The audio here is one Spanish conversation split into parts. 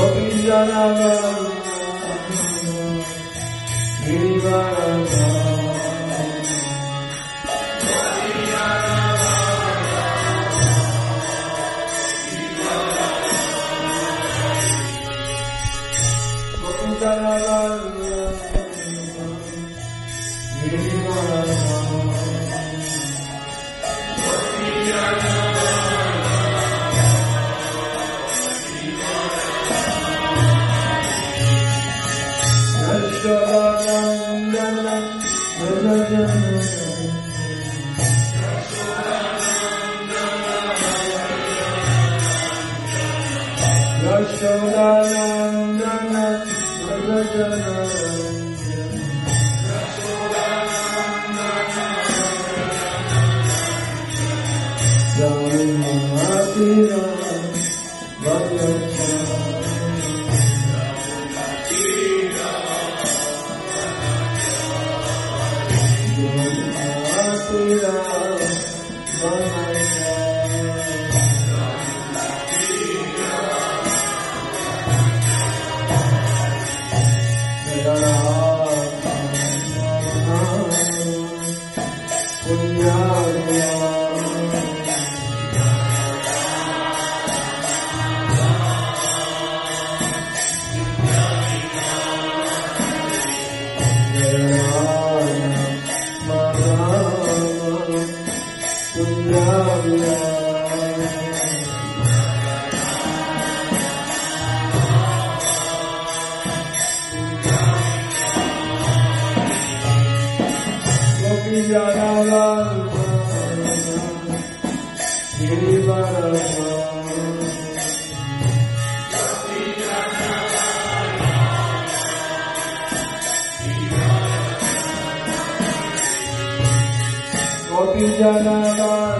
Gopi Janama Nirvana Jana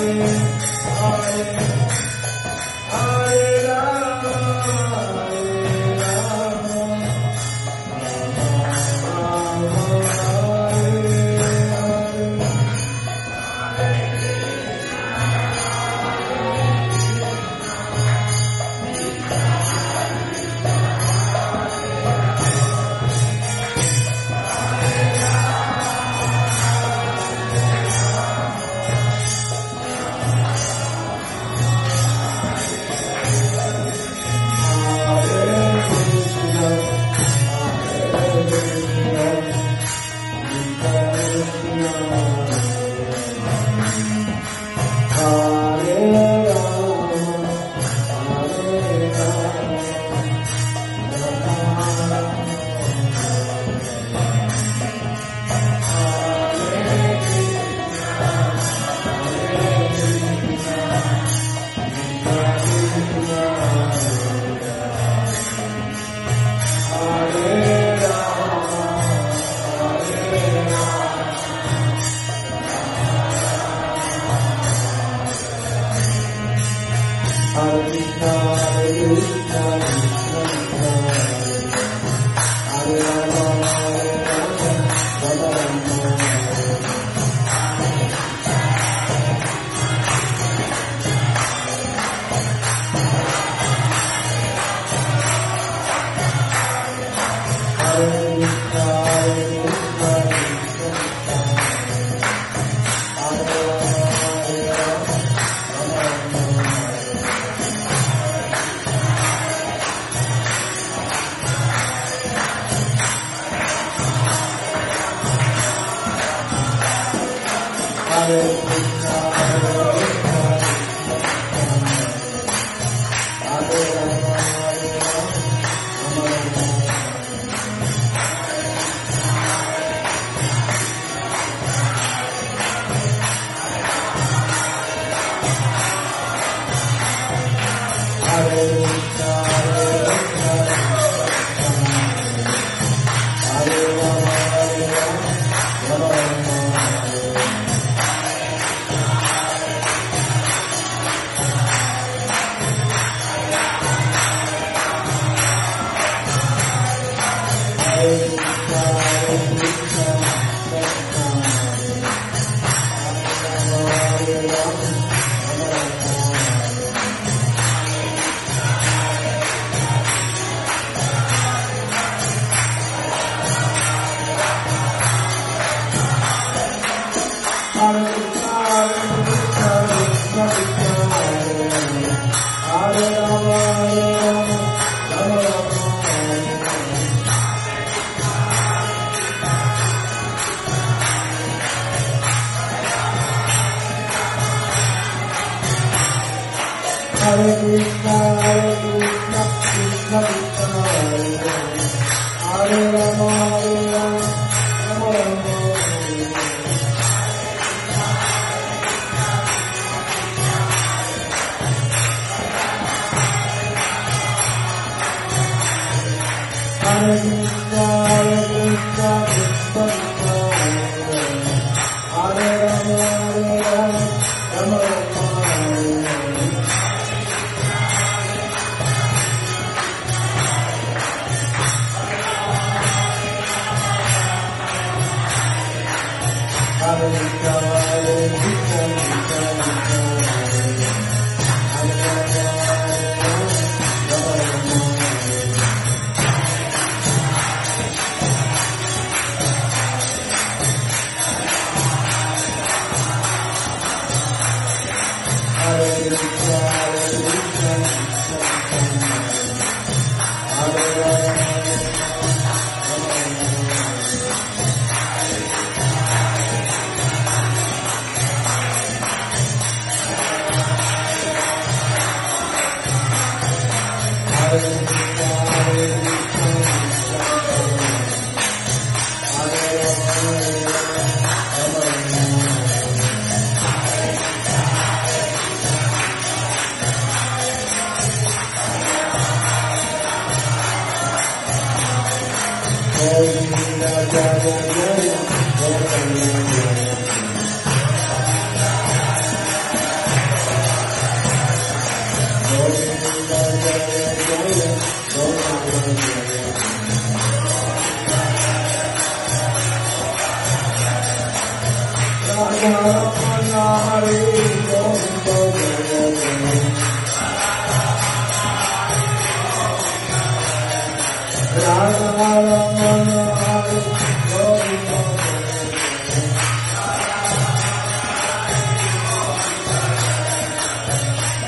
Hare, Hare.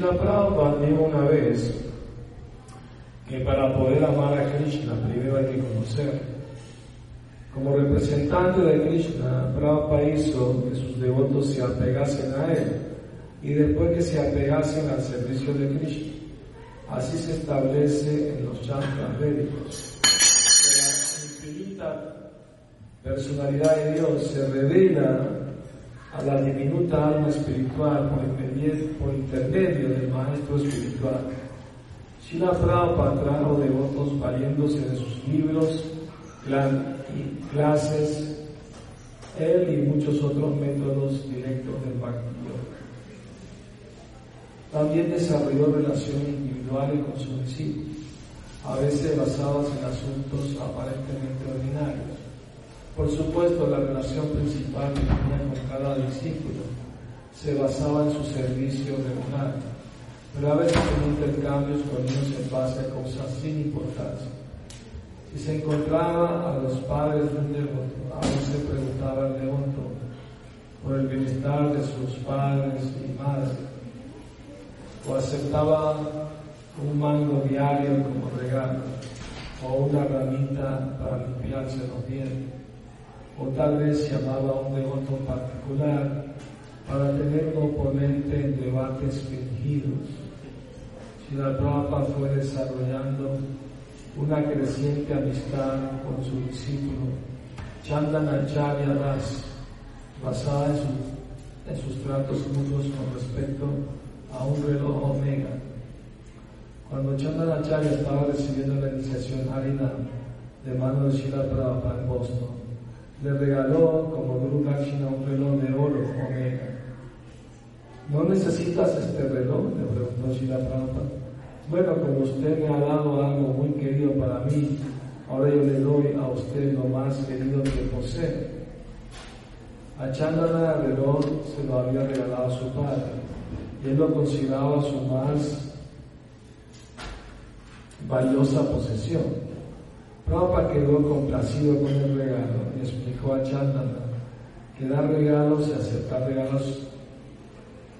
la Prabhupada dijo una vez que para poder amar a Krishna primero hay que conocer Como representante de Krishna, Prabhupada hizo que sus devotos se apegasen a él y después que se apegasen al servicio de Krishna. Así se establece en los chantras védicos. La infinita personalidad de Dios se revela a la diminuta alma espiritual por intermedio del maestro espiritual. Shila Prabhupada trajo devotos valiéndose de sus libros, clases, él y muchos otros métodos directos del Bhakti También desarrolló relaciones individuales con sus discípulos, a veces basadas en asuntos aparentemente ordinarios. Por supuesto, la relación principal que tenía con cada discípulo se basaba en su servicio regular, pero a veces en intercambios con ellos en base a cosas sin importancia. Si se encontraba a los padres de un devoto, a veces preguntaba al devoto por el bienestar de sus padres y madres, o aceptaba un mango diario como regalo, o una ramita para limpiarse los dientes, o tal vez llamaba a un devoto particular para tener un oponente en debates fingidos. Si la Prabhupada fue desarrollando una creciente amistad con su discípulo Chandanacharya Das, basada en, sus tratos mutuos con respecto a un reloj omega. Cuando Chandanacharya estaba recibiendo la iniciación Harina de mano de Shila Prabhupada en Boston, le regaló como Guru Dakshina un reloj de oro omega. ¿No necesitas este reloj? le preguntó Shila Prabhupada. Bueno, como usted me ha dado algo muy querido para mí, ahora yo le doy a usted lo más querido que posee. A Chandana reloj se lo había regalado a su padre y él lo consideraba su más valiosa posesión. Prabhupada quedó complacido con el regalo y explicó a Chandana que dar regalos y aceptar regalos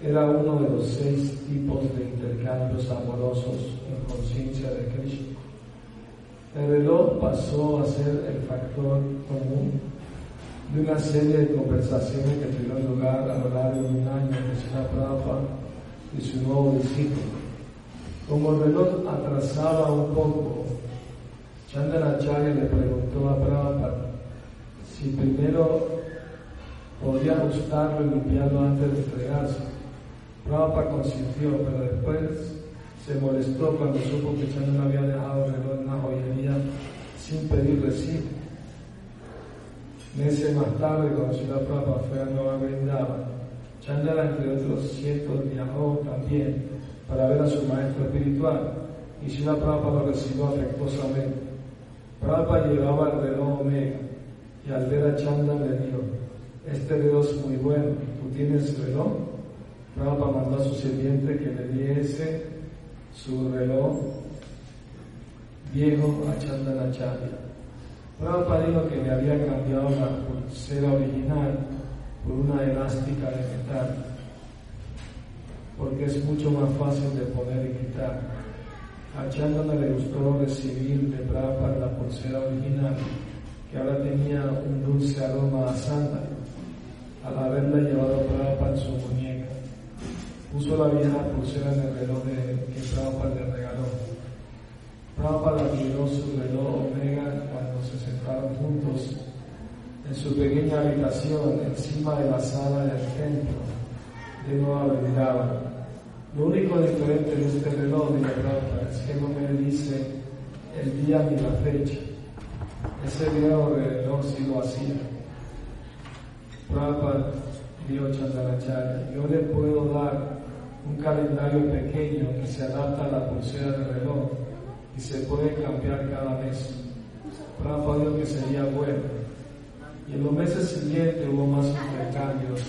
era uno de los seis tipos de intercambios amorosos en conciencia de Krishna. El reloj pasó a ser el factor común de una serie de conversaciones que tuvieron lugar a lo largo de un año entre Prabhupada y su nuevo discípulo. Como el reloj atrasaba un poco, Chandanacharya le preguntó a Prabhupada si primero podía ajustarlo y limpiarlo antes de entregarse. Prabhupada consintió, pero después se molestó cuando supo que Chandra había dejado reloj en una joyería sin pedir recibo. Meses más tarde, cuando Sila Prabhupada fue a Nueva Vrindavan, Chandra, entre otros cientos, viajó también para ver a su maestro espiritual y Sila Prabhupada lo recibió afectuosamente. Prabhupada llevaba el reloj Omega y al ver a Chandra le dijo, este reloj es muy bueno, ¿tú tienes reloj? Prabhupada mandó a su sirviente que le diese su reloj viejo a Chandanacharya. Prabhupada dijo que le había cambiado la pulsera original por una elástica de metal, porque es mucho más fácil de poner y quitar. A Chandana le gustó recibir de Prabhupada la pulsera original, que ahora tenía un dulce aroma a sándalo, al haberla llevado Prabhupada en su muñeca puso la vieja pulsera en el reloj de, que Prabhupada le regaló. Prabhupada miró su reloj Omega cuando se sentaron juntos en su pequeña habitación encima de la sala del templo de Nueva Vrindavan. Lo único diferente de este reloj, de Prabhupada, es que no me dice el día ni la fecha. Ese viejo reloj sí lo hacía. Prabhupada dijo Chandaracharya, yo le puedo dar un calendario pequeño que se adapta a la pulsera del reloj y se puede cambiar cada mes. Prabhupada dijo que sería bueno. Y en los meses siguientes hubo más intercambios.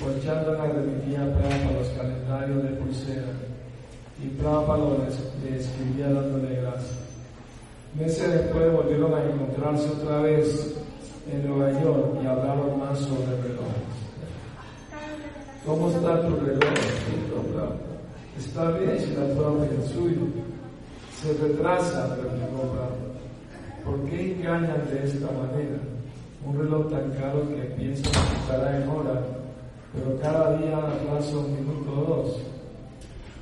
Por Chandana remitía a Prabhupada los calendarios de pulsera y Prabhupada le escribía dándole gracias. Meses después volvieron a encontrarse otra vez en Nueva York y hablaron más sobre el reloj. ¿Cómo está tu reloj? Está bien si la toma el suyo. Se retrasa, pero ¿Por qué engañan de esta manera? un reloj tan caro que pienso que estará en hora, pero cada día atraso un minuto o dos.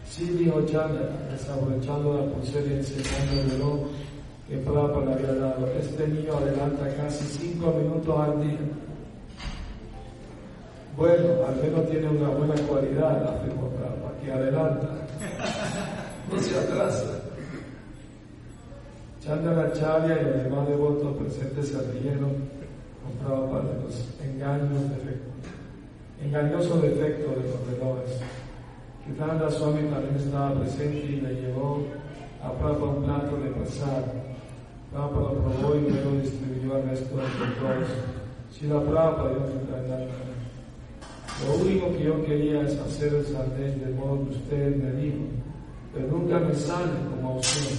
Sí, dijo Chandra, desaprovechando la pulsera y enseñando el reloj que Prabhupada le había dado. Este niño adelanta casi cinco minutos al día. Bueno, al menos tiene una buena cualidad, afirmó Prabhupada, que adelanta, no se atrasa. Chandracharya y los demás devotos presentes se rieron con Prabhupada de los engaños, engañosos defectos de los relojes. Kitanda Swami también estaba presente y le llevó a Prabhupada un plato de pasar. Prabhupada lo probó y luego distribuyó al resto de los. Si la Prabhupada su lo único que yo quería es hacer el sardén de modo que usted me dijo, pero nunca me sale como a usted.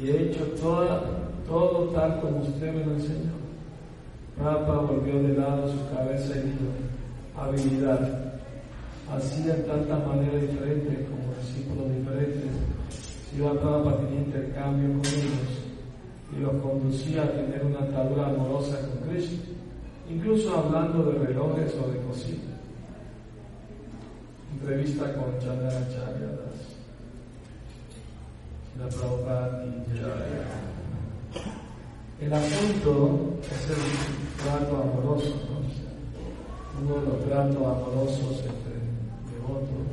Y he hecho toda, todo tal como usted me lo enseñó. Rapa volvió de lado su cabeza y dijo, habilidad. Así en tantas maneras diferentes como discípulos diferentes, la Prabhupada tenía intercambio con ellos y los conducía a tener una atadura amorosa con Cristo incluso hablando de relojes o de cocinas. Entrevista con Chandracharya Das. La Prabhupada El asunto es el trato amoroso, ¿no? Uno de los tratos amorosos entre devotos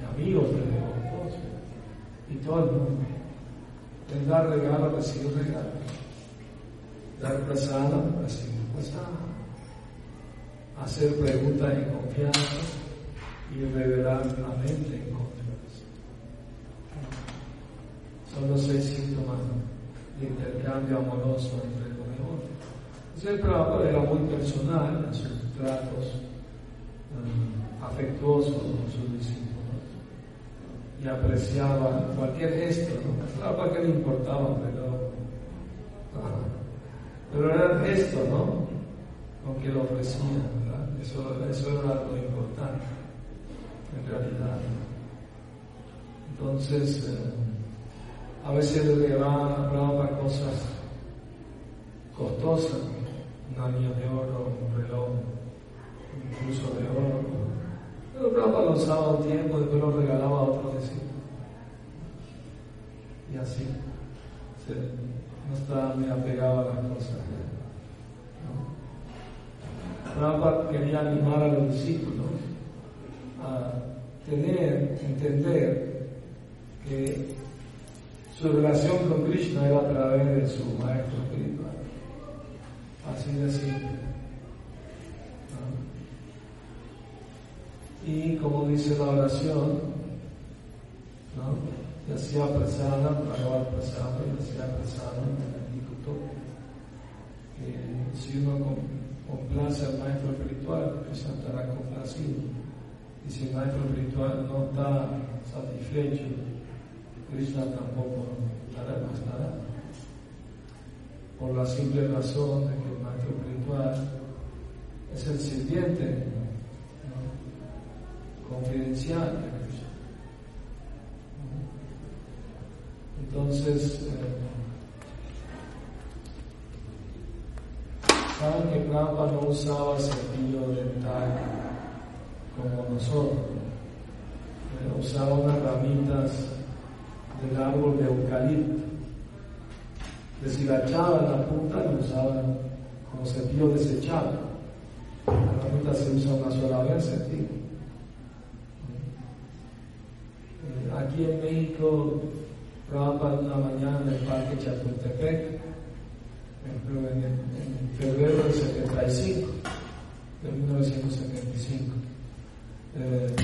y, amigos de devotos y todo el mundo. Es dar regalos, recibir regalos dar prasada, recibir prasada, hacer preguntas en confianza y revelar la mente en confianza. Son los seis síntomas de intercambio amoroso entre el y el Prabhupada era muy personal en sus tratos um, afectuosos con sus discípulos y apreciaba cualquier gesto, ¿no? Prabhupada que le importaba, pero pero era el gesto, ¿no? Con que lo ofrecían, ¿verdad? Eso, eso era lo importante, en realidad. Entonces, eh, a veces le llevaban a cosas costosas, un anillo de oro, un reloj, incluso de oro. Pero Prabhupada lo usaba un tiempo, después lo regalaba a otro discípulo. Y así no estaba muy apegado a las cosas. ¿no? quería animar a los discípulos a tener, entender que su relación con Krishna era a través de su maestro espiritual. Así de simple. Y como dice la oración, ¿no? ya sea prasada, Bhagavad prasada, ya sea prasada, que si uno complace al maestro espiritual, Krishna estará complacido. Y si el maestro espiritual no está satisfecho, Krishna tampoco estará, no. Por la simple razón de que el maestro espiritual es el sirviente confidencial Entonces, eh, saben que Prabhupada no usaba cepillo dental como nosotros. Usaba unas ramitas del árbol de eucalipto. Deshilachaban la punta y usaban como cepillo desechado. La ramita se usa una sola vez, cepillo. Eh, aquí en México Prabhupada una mañana en el Parque Chapultepec, en, febrero del 75, de 1975. Eh,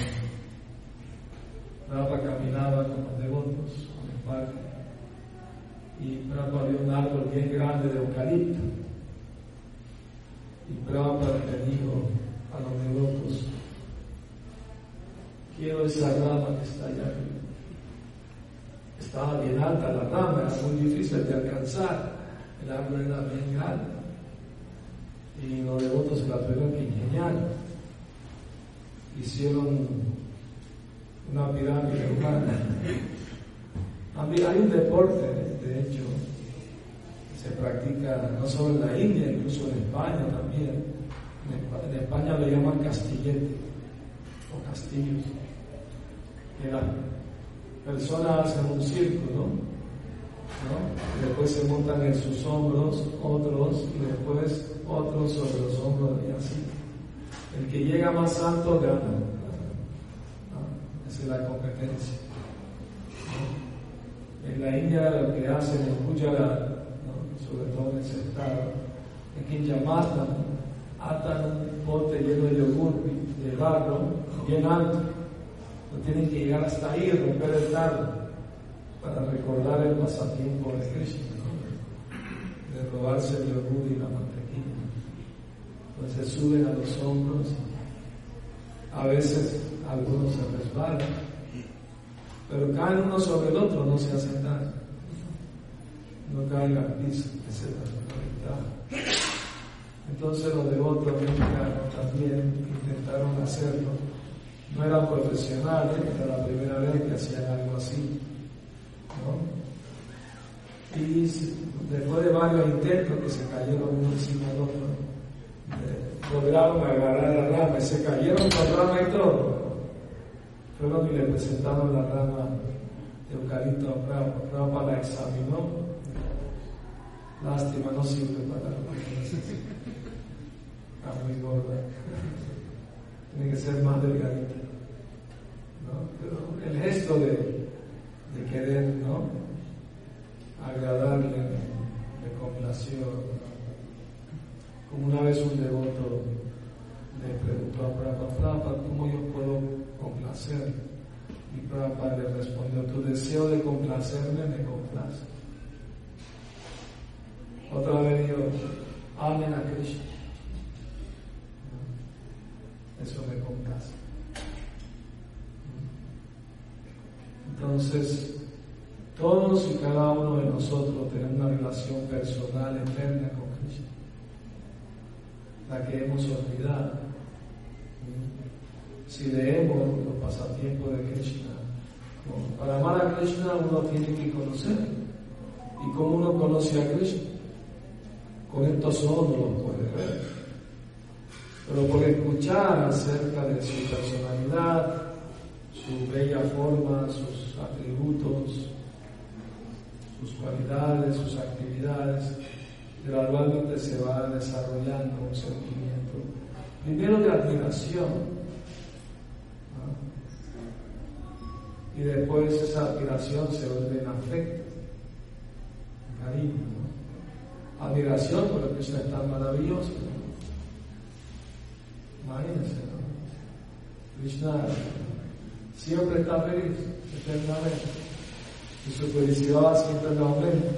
caminaba con los devotos en el parque y Prabhupada vio un árbol bien grande de eucalipto. Y Prabhupada le dijo a los devotos, quiero esa rama que está allá arriba estaba bien alta la rama, era muy difícil de alcanzar, el árbol era bien grande y los devotos se la tuvieron que ingeniar. Hicieron una pirámide humana. Hay un deporte, de hecho, se practica no solo en la India, incluso en España también. En España le llaman castillete o castillos. Que las personas hacen un círculo, ¿no? después se montan en sus hombros otros y después otros sobre los hombros y así. El que llega más alto gana. Esa es la competencia. En la India lo que hacen en Gujarat, sobre todo en ese estado, es que en Yamata atan un bote lleno de yogur, de barro, bien alto. No tienen que llegar hasta ahí romper el tarro para recordar el pasatiempo de Krishna, de robarse el yogur y la mantequilla. Entonces suben a los hombros, a veces algunos se resbalan pero caen uno sobre el otro, no se hacen daño. No caen al piso, la Entonces los devotos mexicanos también intentaron hacerlo. No eran profesionales, era la primera vez que hacían algo así. Y después de varios intentos que se cayeron uno encima del otro, eh, lograron agarrar la rama y se cayeron con rama y todo Luego que le presentaron la rama de eucalipto a Prabhupada. La examinó. Lástima, no sirve para la Está muy gorda. Tiene que ser más delgadita. ¿no? Pero el gesto de, de querer, ¿no? Agradarle, le complació. Como una vez un devoto le preguntó a Prabhupada, ¿cómo yo puedo complacer. Y Prabhupada le respondió, tu deseo de complacerme me complace. Otra vez dijo, amen a Krishna. Eso me complace. Entonces, todos y cada uno de nosotros tenemos una relación personal eterna con Krishna, la que hemos olvidado si leemos los pasatiempos de Krishna, para amar a Krishna uno tiene que conocer. ¿Y cómo uno conoce a Krishna? Con estos ojos no lo puede ver. Pero por escuchar acerca de su personalidad, su bella forma, sus atributos, sus cualidades, sus actividades, gradualmente se va desarrollando un sentimiento, primero de admiración, y después esa admiración se vuelve en afecto, en cariño, ¿no? Admiración por que Krishna es tan maravilloso. Imagínense, ¿no? Krishna siempre está feliz, eternamente, y su felicidad siempre no aumenta,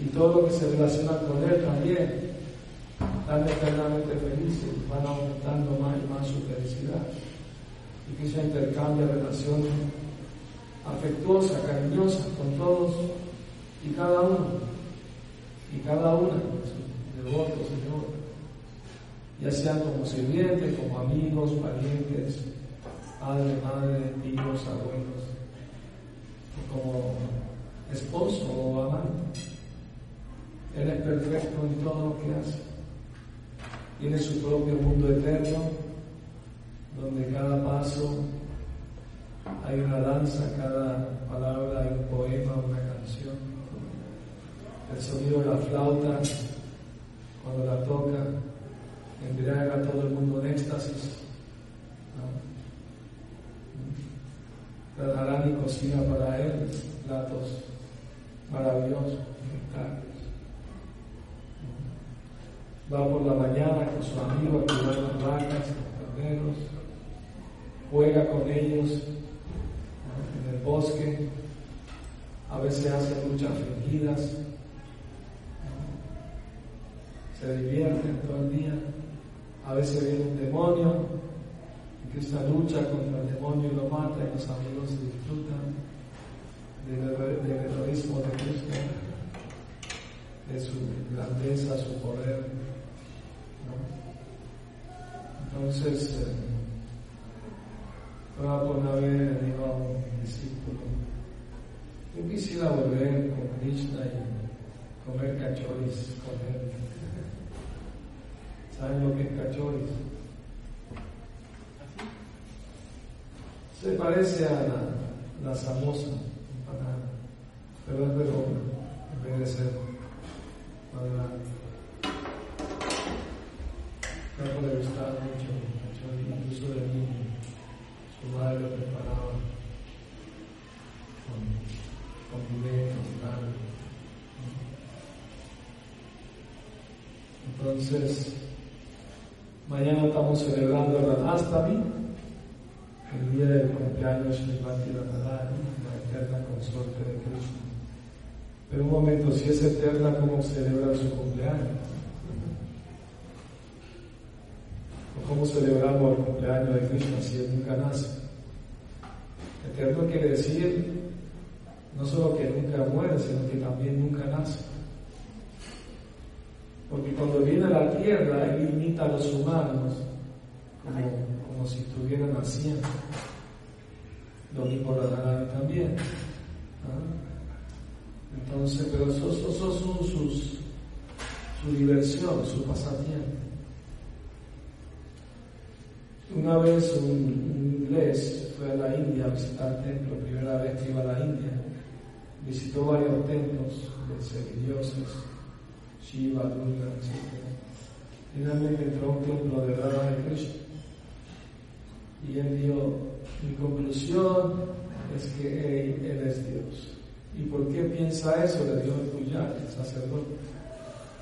y todo lo que se relaciona con él también, están eternamente felices, van aumentando más y más su felicidad. Y Krishna intercambia relaciones afectuosa, cariñosa con todos y cada uno, y cada una de sus Señor, ya sean como sirvientes, como amigos, parientes, padre, madre, tíos, abuelos, como esposo o amante. Él es perfecto en todo lo que hace. Tiene su propio mundo eterno, donde cada paso hay una danza, cada palabra hay un poema, una canción. El sonido de la flauta, cuando la toca, embriaga a todo el mundo en éxtasis. ¿no? Radharani cocina para él platos maravillosos, Va por la mañana con su amigo a cuidar las vacas, los carneros, juega con ellos en el bosque, a veces hace luchas fingidas, se divierten todo el día, a veces viene un demonio, y que esta lucha contra el demonio lo mata y los amigos disfrutan. Del, heroísmo de Cristo, de su grandeza, su poder. Entonces, eh, por una vez dijo a discípulo, yo quisiera volver con Krishna comer cachoris. ¿Saben lo que es cachoris? Se parece a la, la samosa pero es redonda en vez de ser cuadrada. Creo que le gustaba mucho, incluso de niño. Su madre lo preparaba con puré, con. Entonces, mañana estamos celebrando el Ranastami, el día del cumpleaños de Bhakti Radharani, la eterna consorte de Krishna. Pero un momento, si es eterna, ¿cómo celebra su cumpleaños? ¿O cómo celebramos el cumpleaños de Krishna si él nunca nace? Eterno quiere decir no solo que nunca muere, sino que también nunca nace. Porque cuando viene a la tierra, Él imita a los humanos como, si estuvieran naciendo. Lo mismo Radharani también. Entonces, pero eso, eso, son sus, su diversión, su pasatiempo. Una vez un, inglés fue a la India a visitar el templo, primera vez que iba a la India. Visitó varios templos de semidioses Shiva, Durga, etc. Finalmente entró a un templo de Radha de Krishna. Y él dio, mi conclusión es que él, es Dios. ¿Y por qué piensa eso? Le dio el Puyar, el sacerdote.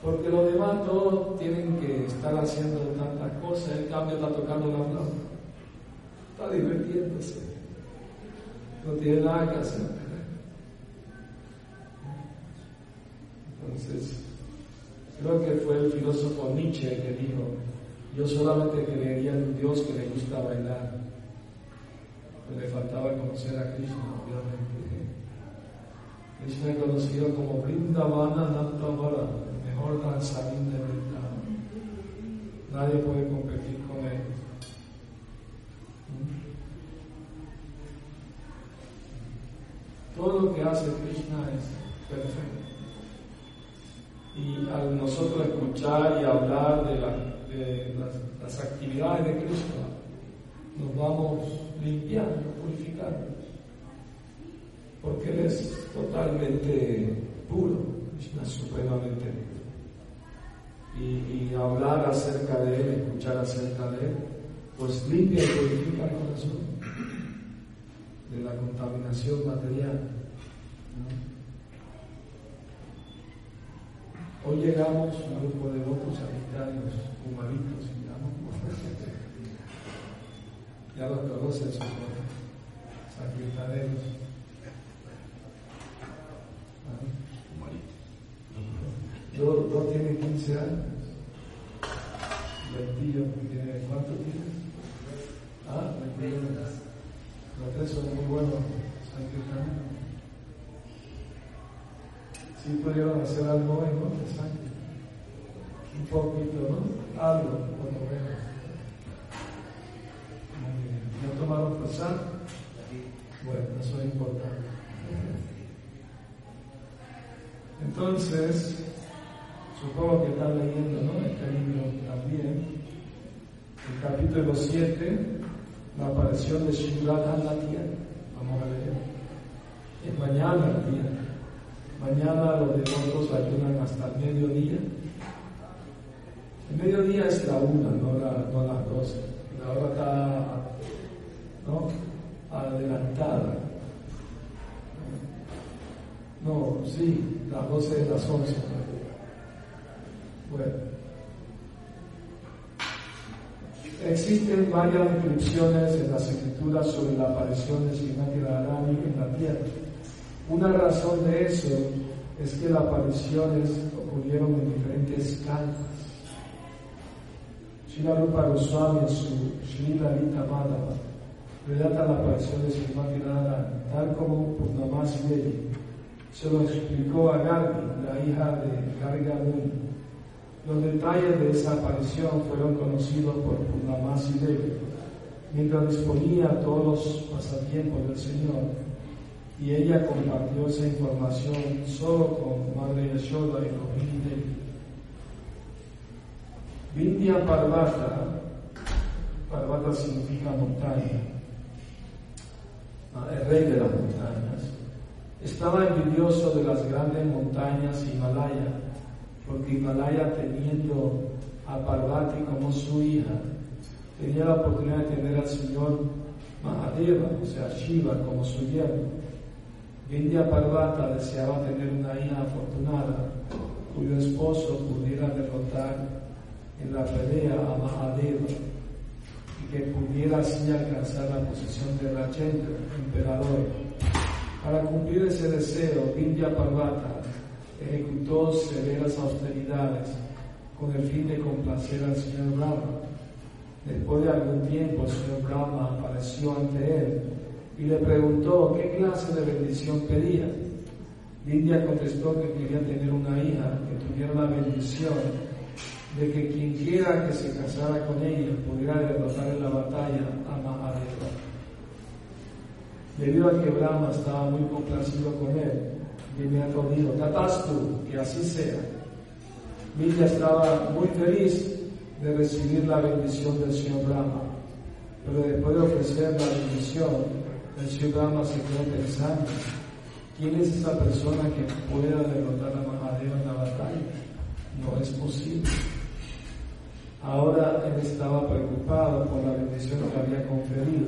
Porque los demás todos tienen que estar haciendo tantas cosas, el cambio está tocando la flauta. Está divirtiéndose. No tiene nada que hacer. Entonces, Creo que fue el filósofo Nietzsche que dijo, yo solamente creería en un Dios que le gusta bailar. Pues le faltaba conocer a Krishna, obviamente. Krishna es conocido como Vrindavana Nantavara, el mejor danzarín de verdad. Nadie puede competir con él. Todo lo que hace Krishna es perfecto y al nosotros escuchar y hablar de, las, actividades de Cristo, nos vamos limpiando, purificando, porque Él es totalmente puro, es supremamente puro. Y, y, hablar acerca de Él, escuchar acerca de Él, pues limpia y purifica el corazón de la contaminación material. Hoy llegamos un grupo de locos sanitarios, humanitos, digamos. ya los conocen, son sanitareros. Yo, yo tiene 15 años. el tío tiene, ¿cuánto tiene? Ah, 21. Los tres son muy buenos sanitarios si pudieron hacer algo hoy, ¿no? Un poquito, ¿no? Algo, por lo menos. ¿No tomaron pasar? Bueno, eso es importante. Entonces, supongo que están leyendo, ¿no? Este libro también. El capítulo 7, la aparición de en la tierra. Vamos a leer. Es mañana el día. Mañana los devotos ayunan hasta el mediodía. El mediodía es la una, no, la, no las doce. La hora está ¿no? adelantada. No, sí, las doce de las once. Bueno. Existen varias descripciones en las escrituras sobre la aparición de Srimati Radharani en la tierra. Una razón de eso es que las apariciones ocurrieron en diferentes calmas. Srila Rupa Goswami su Srila Lita Madhava relata la aparición de Srimati tal como Purnamasi Devi se lo explicó a Gargi, la hija de Garga. Los detalles de esa aparición fueron conocidos por Purnamasi Devi mientras disponía todos los pasatiempos del Señor y ella compartió esa información solo con Madre Yashoda y Rohini Devi. Vindhya Parvata, Parvata significa montaña, el rey de las montañas, estaba envidioso de las grandes montañas Himalaya, porque Himalaya teniendo a Parvati como su hija, tenía la oportunidad de tener al Señor Mahadeva, o sea, Shiva, como su yerno. Vindhya Parvata deseaba tener una hija afortunada cuyo esposo pudiera derrotar en la pelea a Mahadeva y que pudiera así alcanzar la posición de Rajendra, emperador. Para cumplir ese deseo, Vindhya Parvata ejecutó severas austeridades con el fin de complacer al señor Brahma. Después de algún tiempo, el señor Brahma apareció ante él y le preguntó qué clase de bendición pedía. India contestó que quería tener una hija que tuviera la bendición de que quien quiera que se casara con ella pudiera derrotar en la batalla a Mahadeva. Debido a que Brahma estaba muy complacido con él, inmediato dijo, tú, que así sea. Villa estaba muy feliz de recibir la bendición del Señor Brahma, pero después de ofrecer la bendición, el Brahma se quedó pensando, ¿quién es esa persona que pueda derrotar a Mahadeva en la batalla? No es posible. Ahora él estaba preocupado por la bendición que había conferido.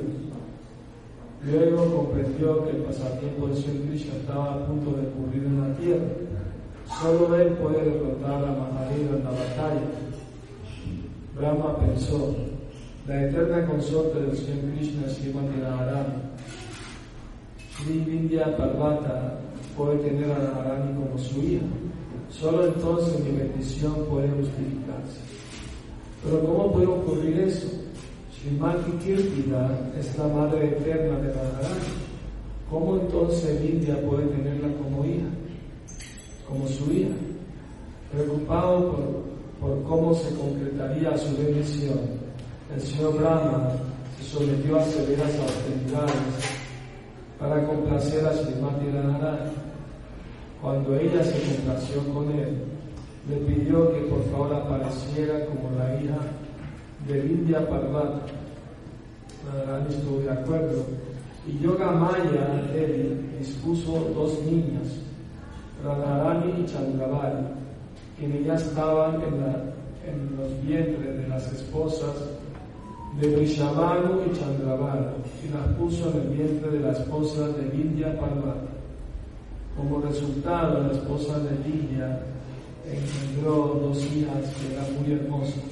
Luego comprendió que el pasatiempo de Señor Krishna estaba a punto de ocurrir en la tierra. Solo él puede derrotar a Mahadeva en la batalla. Brahma pensó, la eterna consorte del Señor Krishna Srimati Radharani. Sri Vindhya Parvata puede tener a Radharani como su hija. Solo entonces mi bendición puede justificarse. Pero ¿cómo puede ocurrir eso? Srimati Kirtida es la madre eterna de Radharani. ¿Cómo entonces Vindhya puede tenerla como hija? Como su hija. Preocupado por por cómo se concretaría su bendición, el señor Brahma se sometió a severas austeridades para complacer a Srimati Radharani. Cuando ella se complació con él, le pidió que por favor apareciera como la hija de India Parvata. Radharani estuvo de acuerdo. Y Yoga Maya, él, dispuso dos niñas, Radharani y Chandravari quienes ya estaban en, los vientres de las esposas de Vishavanu y Chandravana y las puso en el vientre de la esposa de Vindhya Parvati. Como resultado, la esposa de Vindhya engendró dos hijas que eran muy hermosas.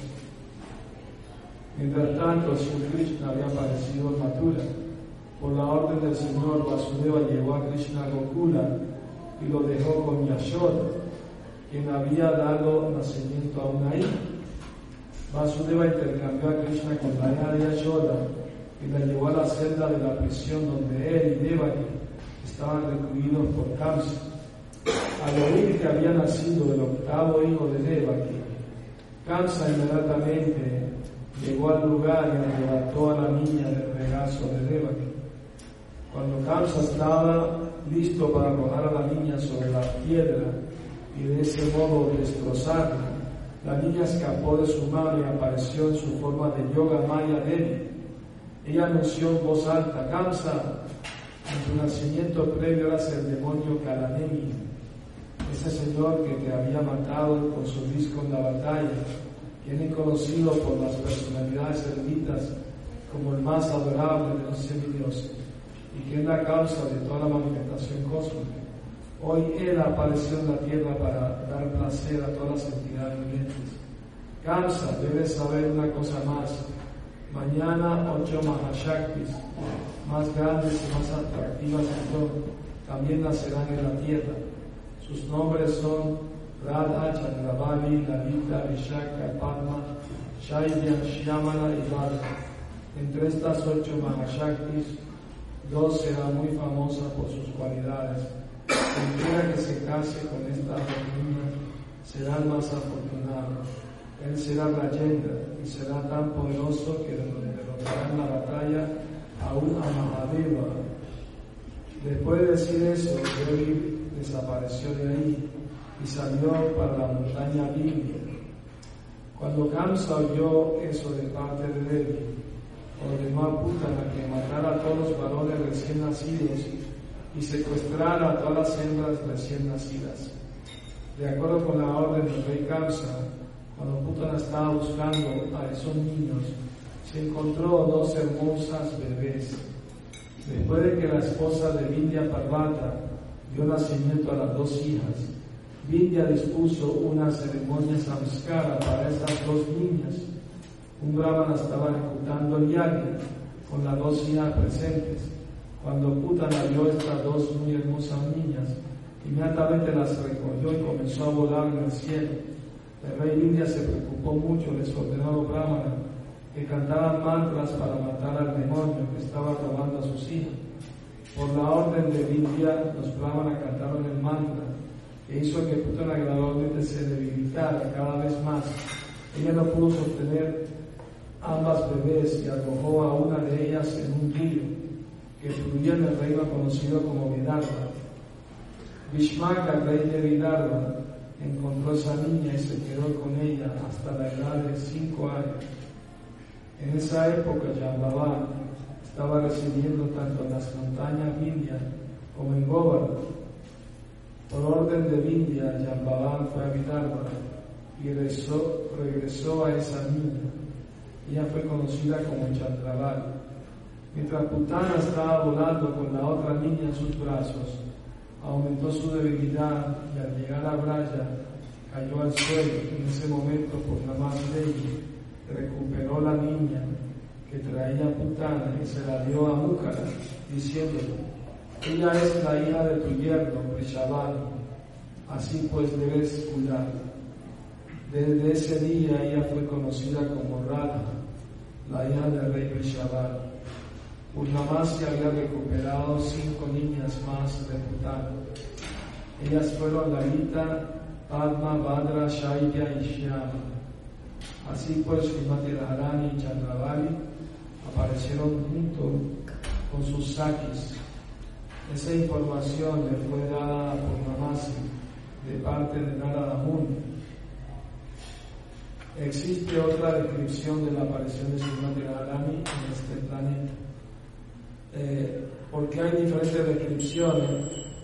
Mientras tanto, Sri Krishna había aparecido en Mathura. Por la orden del Señor, Vasudeva llevó a Krishna a Gokula y lo dejó con Yashoda quien había dado nacimiento a una hija. Vasudeva intercambió a Krishna con de Yashoda y la llevó a la celda de la prisión donde él y Devaki estaban recluidos por Kamsa. Al oír que había nacido el octavo hijo de Devaki, Kamsa inmediatamente llegó al lugar y arrebató a la niña del regazo de Devaki. Cuando Kamsa estaba listo para arrojar a la niña sobre la piedra, y de ese modo destrozarla. La niña escapó de su madre y apareció en su forma de yoga maya Devi. Ella anunció en voz alta, Kamsa, en tu nacimiento previo eras el demonio Kalanemi, ese señor que te había matado con su disco en la batalla, quien es conocido por las personalidades eruditas como el más adorable de los semidioses y que es la causa de toda la manifestación cósmica. Hoy Él apareció en la tierra para dar placer a todas las entidades vivientes. Kamsa, debes saber una cosa más. Mañana ocho Mahashaktis, más grandes y más atractivas que yo, también nacerán en la tierra. Sus nombres son Radha, Chandravali, Lalita, Vishaka, Padma, Shailya, Shyamala y Radha. Entre estas ocho Mahashaktis, dos serán muy famosas por sus cualidades quien que se case con esta niña será más afortunado. Él será leyenda y será tan poderoso que derrotará en la batalla a una Mahadeva. Después de decir eso, Levi desapareció de ahí y salió para la montaña Biblia. Cuando Kamsa oyó eso de parte de Levi, ordenó a Putana que matara a todos los varones recién nacidos y secuestrara a todas las hembras recién nacidas. De acuerdo con la orden del rey Kamsa, cuando Putana estaba buscando a esos niños, se encontró dos hermosas bebés. Después de que la esposa de Vindya Parvata dio nacimiento a las dos hijas, Vindya dispuso una ceremonia samskara para estas dos niñas. Un brahmana estaba ejecutando el yagya con las dos hijas presentes. Cuando Putana vio estas dos muy hermosas niñas, inmediatamente las recogió y comenzó a volar en el cielo. El rey Vindya se preocupó mucho, les ordenó a los brahmanas que cantaban mantras para matar al demonio que estaba robando a sus hijos. Por la orden de Vindya, los brahmanas cantaron el mantra que hizo que Putana gradualmente se debilitara cada vez más. Ella no pudo sostener ambas bebés y arrojó a una de ellas en un río que fluía en el reino conocido como Vidarbha. Vishmaka, rey de Vidarbha, encontró a esa niña y se quedó con ella hasta la edad de cinco años. En esa época, Jambavá estaba residiendo tanto en las montañas Vindhya como en Govardhan. Por orden de Vindhya, Jambavá fue a Vidarbha y regresó, regresó a esa niña. Ella fue conocida como Chandraval. Mientras Putana estaba volando con la otra niña en sus brazos, aumentó su debilidad y al llegar a Braya cayó al suelo. En ese momento, por la más ley, recuperó la niña que traía Putana y se la dio a Múcara, diciéndole, ella es la hija de tu yerno, Prishabal, así pues debes cuidarla. Desde ese día ella fue conocida como Radha, la hija del rey Prishabal. Purnamasi había recuperado cinco niñas más de Putana. Ellas fueron Lalita, Padma, Badra, Shailya y Shyama. Así pues, Srimati Radharani y Chandravali aparecieron junto con sus sakis. Esa información le fue dada por Namasi de parte de Narada Muni. Existe otra descripción de la aparición de Srimati Radharani en este planeta. Eh, ¿Por qué hay diferentes descripciones?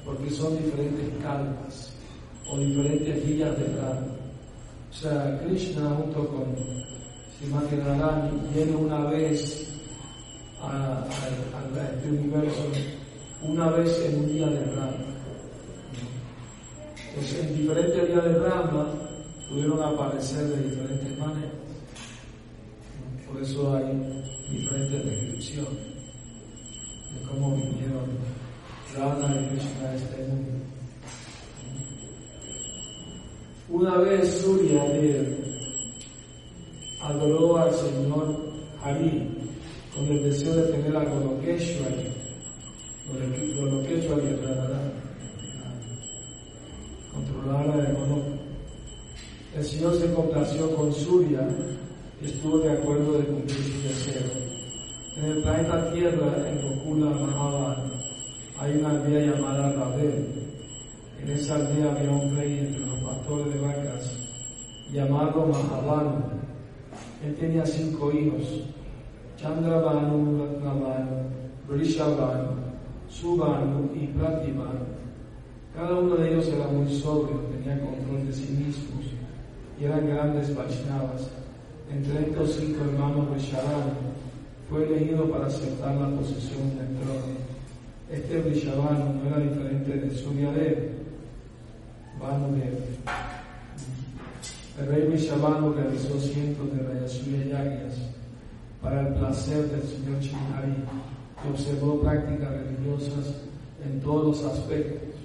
Porque son diferentes calmas o diferentes días de Radha. O sea, Krishna junto con Srimati Radharani viene una vez a, este universo, una vez en un día de Rama. Entonces, en diferentes días de Rama pudieron aparecer de diferentes maneras. Por eso hay diferentes descripciones de cómo vinieron Rama y Krishna a este mundo. Una vez Surya adoró al Señor Hari con el deseo de tener a Golokeshwari, Golokeshwari controlar a Goloka. El Señor se complació con Surya y estuvo de acuerdo de cumplir su deseo. En el planeta Tierra, en Gokula Mahavan, hay una aldea llamada Ravel en esa aldea había un rey entre los pastores de vacas llamado Mahavanu. Él tenía cinco hijos, Chandravanu, Ratnavanu, Rishabhanu, Subhanu y Pratimanu. Cada uno de ellos era muy sobrio, tenía control de sí mismos y eran grandes Vaishnavas. Entre estos cinco hermanos Rishabhanu fue elegido para aceptar la posesión del trono. Este Rishabhanu no era diferente de Suryadev, Vanudev. El rey Vishabhanu realizó cientos de Rayasuya Yagyas para el placer del señor Chihari que observó prácticas religiosas en todos los aspectos.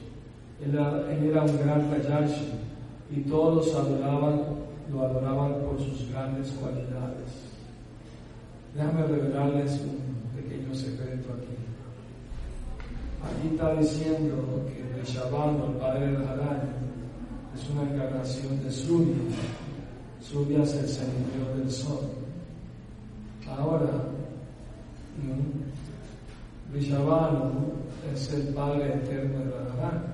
Él era, un gran Rayashi y todos adoraban, lo adoraban por sus grandes cualidades. Déjame revelarles un pequeño secreto aquí. Aquí está diciendo que Rishabhanu, el padre de Harani, es una encarnación de Surya. Surya es el señor del sol. Ahora, Vishavanu es el Padre eterno de Radharani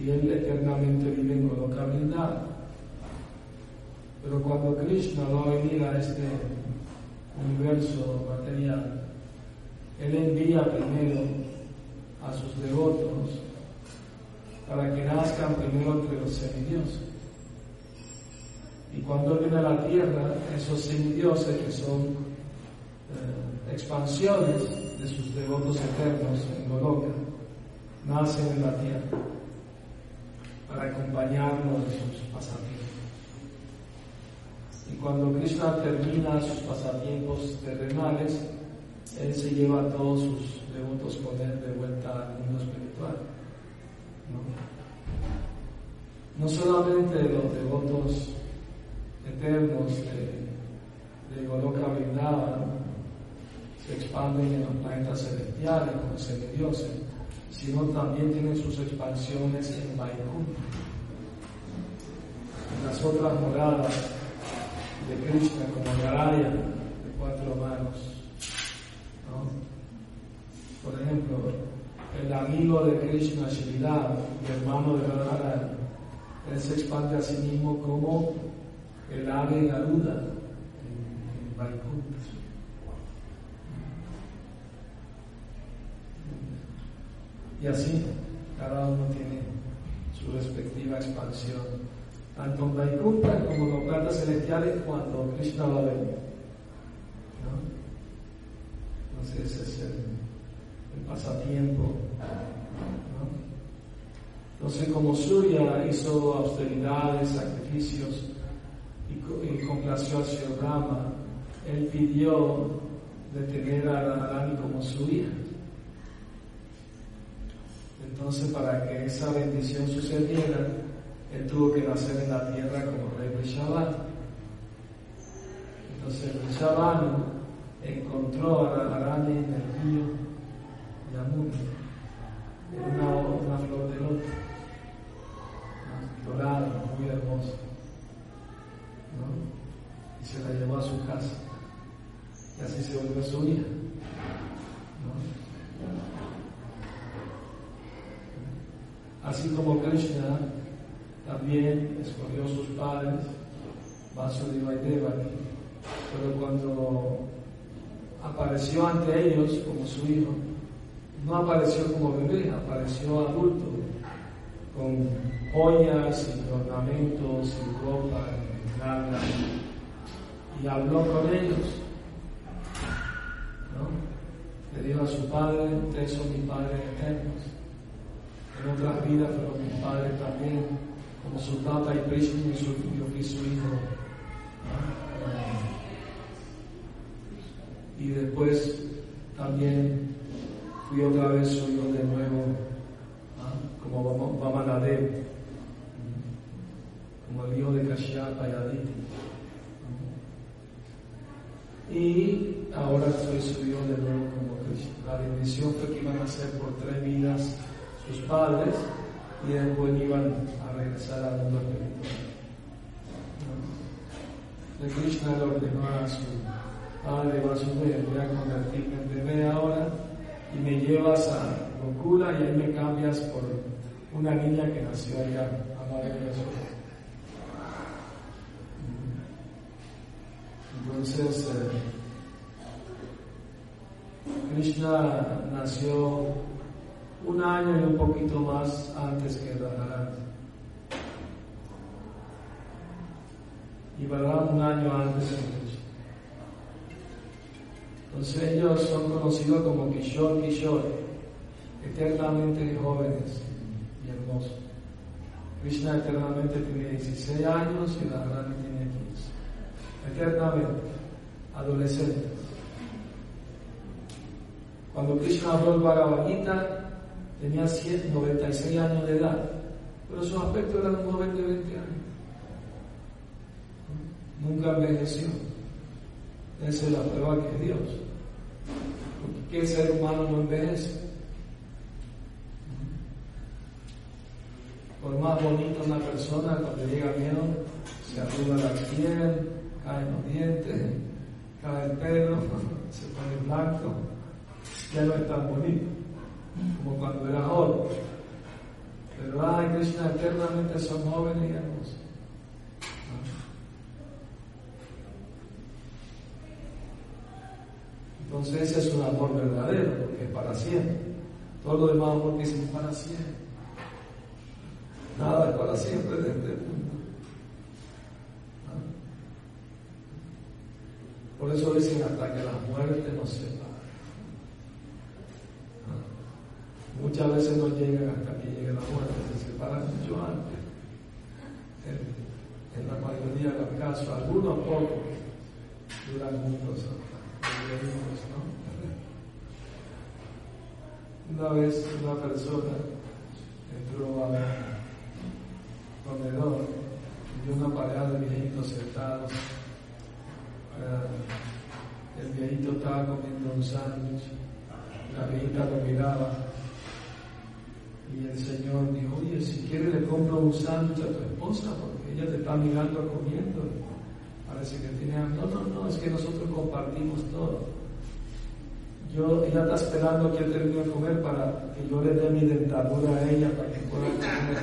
y él eternamente vive en Goloka Pero cuando Krishna va a venir a este universo material, él envía primero a sus devotos para que nazcan primero entre los semidioses. Y cuando viene a la tierra, esos semidioses que son eh, expansiones de sus devotos eternos en Goloka, nacen en la tierra para acompañarnos en sus pasatiempos. Cuando Krishna termina sus pasatiempos terrenales, Él se lleva a todos sus devotos con Él de vuelta al mundo espiritual. No, solamente los devotos eternos de, de Goloka se expanden en los planetas celestiales como semidioses, sino también tienen sus expansiones en Vaikuntha. En las otras moradas de Krishna, como Naraya, de cuatro manos. Por ejemplo, el amigo de Krishna, Shridhar, el hermano de Radharani, él se expande a sí mismo como el ave Garuda en, en. Y así, cada uno tiene su respectiva expansión, tanto Vaikuntha como los planetas celestiales cuando Krishna va a venir. Entonces ese es el, pasatiempo. Entonces como Surya hizo austeridades, sacrificios y, complació a Sri Rama, él pidió de tener a Radharani como su hija. Entonces, para que esa bendición sucediera, él tuvo que nacer en la tierra como rey Vrishabhanu. Entonces, Vrishabhanu encontró a Radharani en el río en una, una flor de loto, dorada, muy hermosa. Y se la llevó a su casa. Y así se volvió su hija. Así como Krishna también escogió sus padres, Vasudeva y Devaki, pero cuando apareció ante ellos como su hijo, no apareció como bebé, apareció adulto, con joyas y ornamentos y ropa larga, y habló con ellos. ¿no? Le dijo a su padre, ustedes son mis padres eternos en otras vidas fueron mis padres también, como su y Krishna y su, yo fui su hijo. Y después también fui otra vez su hijo de nuevo, como Vamanadev, como el hijo de Kashyapa y Aditi. Y ahora soy su hijo de nuevo como Krishna. La bendición fue que iban a ser por tres vidas sus padres y después iban a regresar al mundo espiritual. De Krishna le ordenó a su padre Vasudeva, voy a convertirme en bebé ahora y me llevas a Gokula y ahí me cambias por una niña que nació allá, a Madre Entonces, eh, Krishna nació un año y un poquito más antes que Radharani. Y Balaram un año antes que Krishna. Entonces ellos son conocidos como Kishore Kishore, eternamente jóvenes y hermosos. Krishna eternamente tiene 16 años y Radharani tiene 15. Eternamente, adolescentes. Cuando Krishna habló el Bhagavad Gita, tenía 96 años de edad, pero su aspecto era un joven de 20 años. Nunca envejeció. Esa es la prueba que es Dios. Porque ¿qué ser humano no envejece? Por más bonita una persona, cuando llega miedo, se arruga la piel, caen los dientes, cae el pelo, se pone blanco. ya no es tan bonito como cuando era joven. Pero, ay, Krishna, eternamente son jóvenes y hermosos. Entonces ese es un amor verdadero, porque es para siempre. Todo lo demás amor dicen es para siempre. Nada es para siempre desde el mundo. Por eso dicen hasta que la muerte nos separe. Muchas veces no llegan hasta que llegue la muerte, se separan mucho antes. En, la mayoría de los casos, algunos pocos duran Una vez una persona entró a un comedor y una pareja de viejitos sentados. El viejito estaba comiendo un sándwich, la viejita lo miraba y el Señor dijo, oye, si quieres le compro un sándwich a tu esposa porque ella te está mirando comiendo. No, no, no, es que nosotros compartimos todo. Yo, ella está esperando que yo termine de comer para que yo le dé mi dentadura a ella para que pueda comer.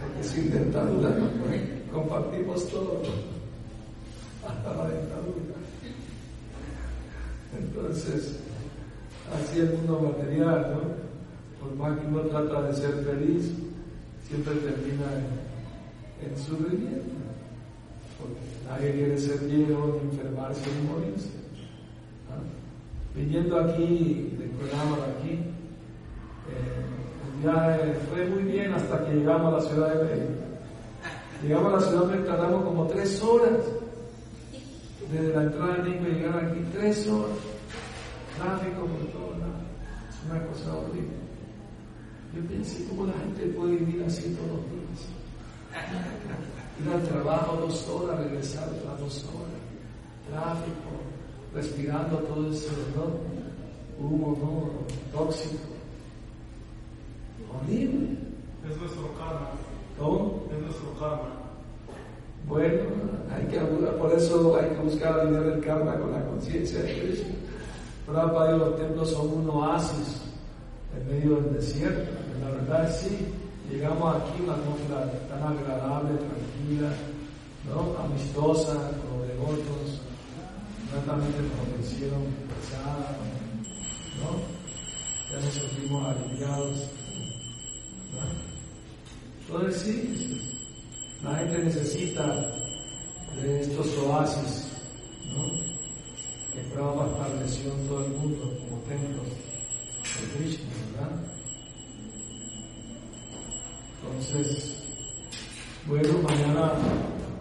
Porque sin dentadura. Compartimos todo. Hasta la dentadura. Entonces, así el mundo material, ¿no? por más que uno trata de ser feliz, siempre termina en, sufrimiento. Porque nadie quiere ser viejo, ni enfermarse, ni morirse. ¿Ah? Viniendo aquí, de de aquí, eh, el viaje fue muy bien hasta que llegamos a la ciudad de México. Llegamos a la ciudad de México, tardamos como tres horas. Desde la entrada de México llegar aquí, tres horas. Tráfico por todos lados. Es una cosa horrible. Yo pensé cómo la gente puede vivir así todos los días. Ir al trabajo dos horas, regresar a dos horas. Tráfico, respirando todo ese olor, humo ¿no? tóxico. Horrible. Es nuestro karma. ¿Cómo? Es nuestro karma. Bueno, hay que por eso hay que buscar aliviar el karma con la conciencia de Cristo. Prabhupada los templos son un oasis en medio del desierto. La verdad es sí, llegamos aquí una atmósfera tan agradable, tranquila, ¿no? amistosa, con los devotos, gratamente nos hicieron pesada, ¿no? Ya nos sentimos aliviados. Entonces sí, la gente necesita de estos oasis, ¿no? que Prabhupada estableció en todo el mundo como templos de Krishna. Entonces, bueno, mañana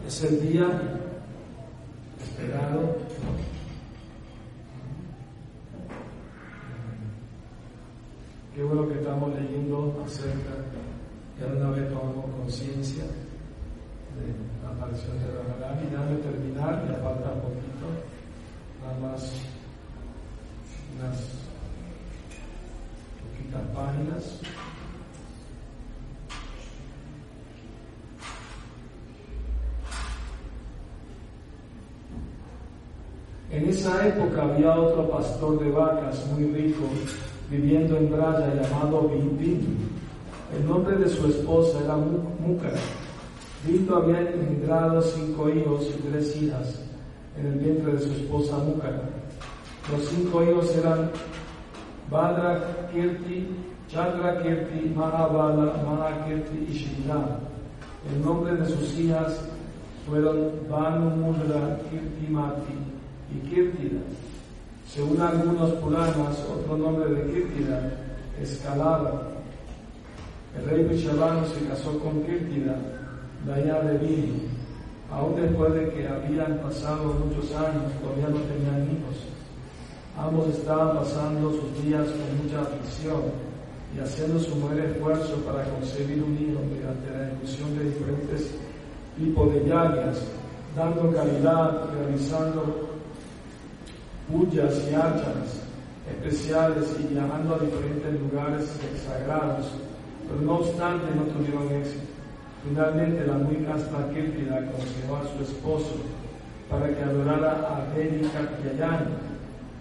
es el día esperado. Qué bueno que estamos leyendo acerca, ya de una vez tomamos conciencia de la aparición de la y ya de terminar, ya falta un poquito, nada más unas poquitas páginas. En esa época había otro pastor de vacas muy rico viviendo en Braya llamado Bindu. El nombre de su esposa era Múcara. Bindu había engendrado cinco hijos y tres hijas en el vientre de su esposa Múcara. Los cinco hijos eran Badra Kirti, Chandra Kirti, Mahabala, Mahakirti y Shriram. El nombre de sus hijas fueron Banu Mudra Kirti Mati y Kirtida. Según algunos Puranas, otro nombre de Kirtida es Kalava. El rey Vishavanu se casó con Kirtida, de Vini. Aún después de que habían pasado muchos años, todavía no tenían hijos. Ambos estaban pasando sus días con mucha aflicción y haciendo su mayor esfuerzo para concebir un hijo mediante la ejecución de diferentes tipos de llagas, dando caridad, realizando puyas y archas especiales y viajando a diferentes lugares sagrados, pero no obstante no tuvieron éxito. Finalmente la muy casta Kirtida aconsejó a su esposo para que adorara a Devi Katyayani,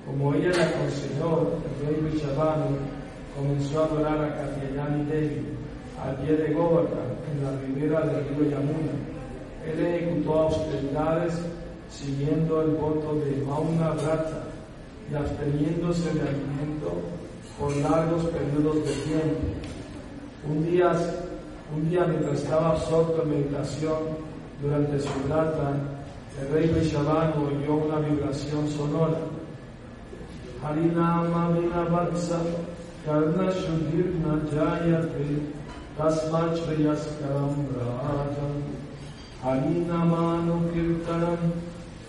Como ella le aconsejó, el rey Vishabhanu comenzó a adorar a Katyayani Devi al pie de Govardhan, en la ribera del río Yamuna. Él ejecutó austeridades siguiendo el voto de Mauna Brata y absteniéndose de alimento por largos periodos de tiempo. Un día, un día mientras estaba absorto en meditación durante su brata, el rey Vishabhanu oyó una vibración sonora. Harinama Vatsa Karna Shudirna Jayate Tasmat Shreyaskaram Rajan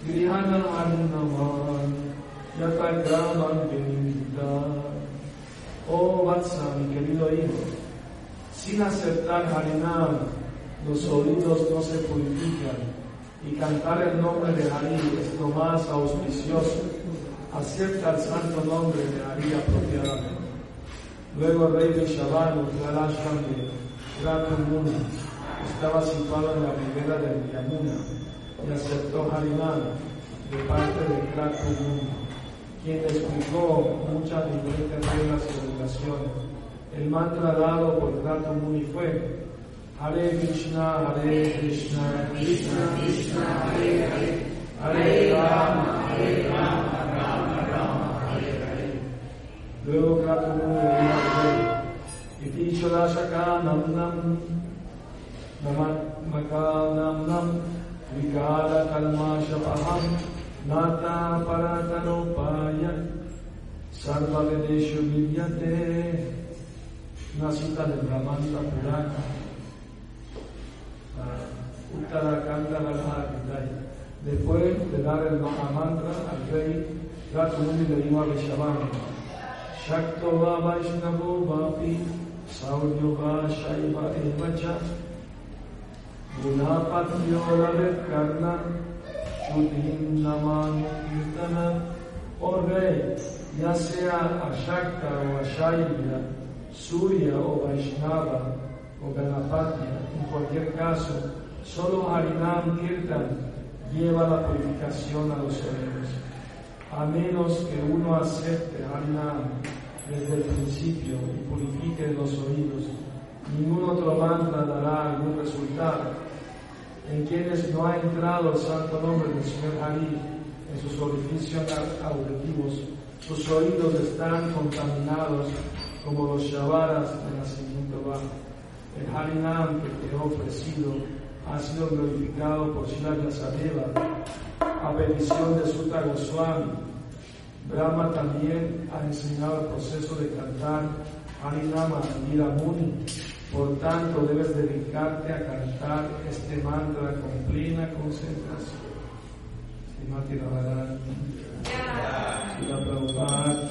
Grihana Hanunaman Yatagraman Vinita Oh Vatsa, mi querido hijo, sin aceptar Harinam, los oídos no se purifican y cantar el nombre de Hari es lo más auspicioso. Acepta el santo nombre de Hari apropiadamente. Luego el rey de Shabano, Galashram de Muni, estaba situado en la ribera del Yamuna y aceptó Harinam de parte de Krakumuni, quien explicó muchas diferentes reglas y obligaciones. El mantra dado por Muni fue Hare Krishna, Hare Krishna, Krishna Krishna, Hare Hare, Hare Rama, Hare Rama, Rama Rama, Hare Hare. Luego Kratumuni le dijo Iti Chodashaka Namnam, Namakal Vikala Kalmashapaham, Nata Paratanopaya, Sarva Vedeshu Vidyate, una cita del Brahmanta Purana. Uttarakhanda Radharvidaya. Después de dar el Mahamantra al rey, Ratumuni le dijo a Vishabhanu, Shakto va Vaishnavo Vapi, Sauryo va Shaiva Evacha, Karna, Shudhim Naman Kirtana, oh rey, ya sea Ashakta o Ashaiva, Surya o Vaishnava, o Ganapatya, en cualquier caso, solo Harinam Kirtan lleva la purificación a los oídos. A menos que uno acepte Harinam desde el principio y purifique los oídos, ningún otro mantra dará algún resultado. En quienes no ha entrado el santo nombre del Señor Hari en sus orificios auditivos, sus oídos están contaminados como los shavaras de nacimiento bajo. El Harinam que te he ofrecido ha sido glorificado por Sila Vyasadeva a petición de Sutta Goswami. Brahma también ha enseñado el proceso de cantar Harinama Muni. Por tanto, debes dedicarte a cantar este mantra con plena concentración. Srimati Radharani. Srila Prabhupada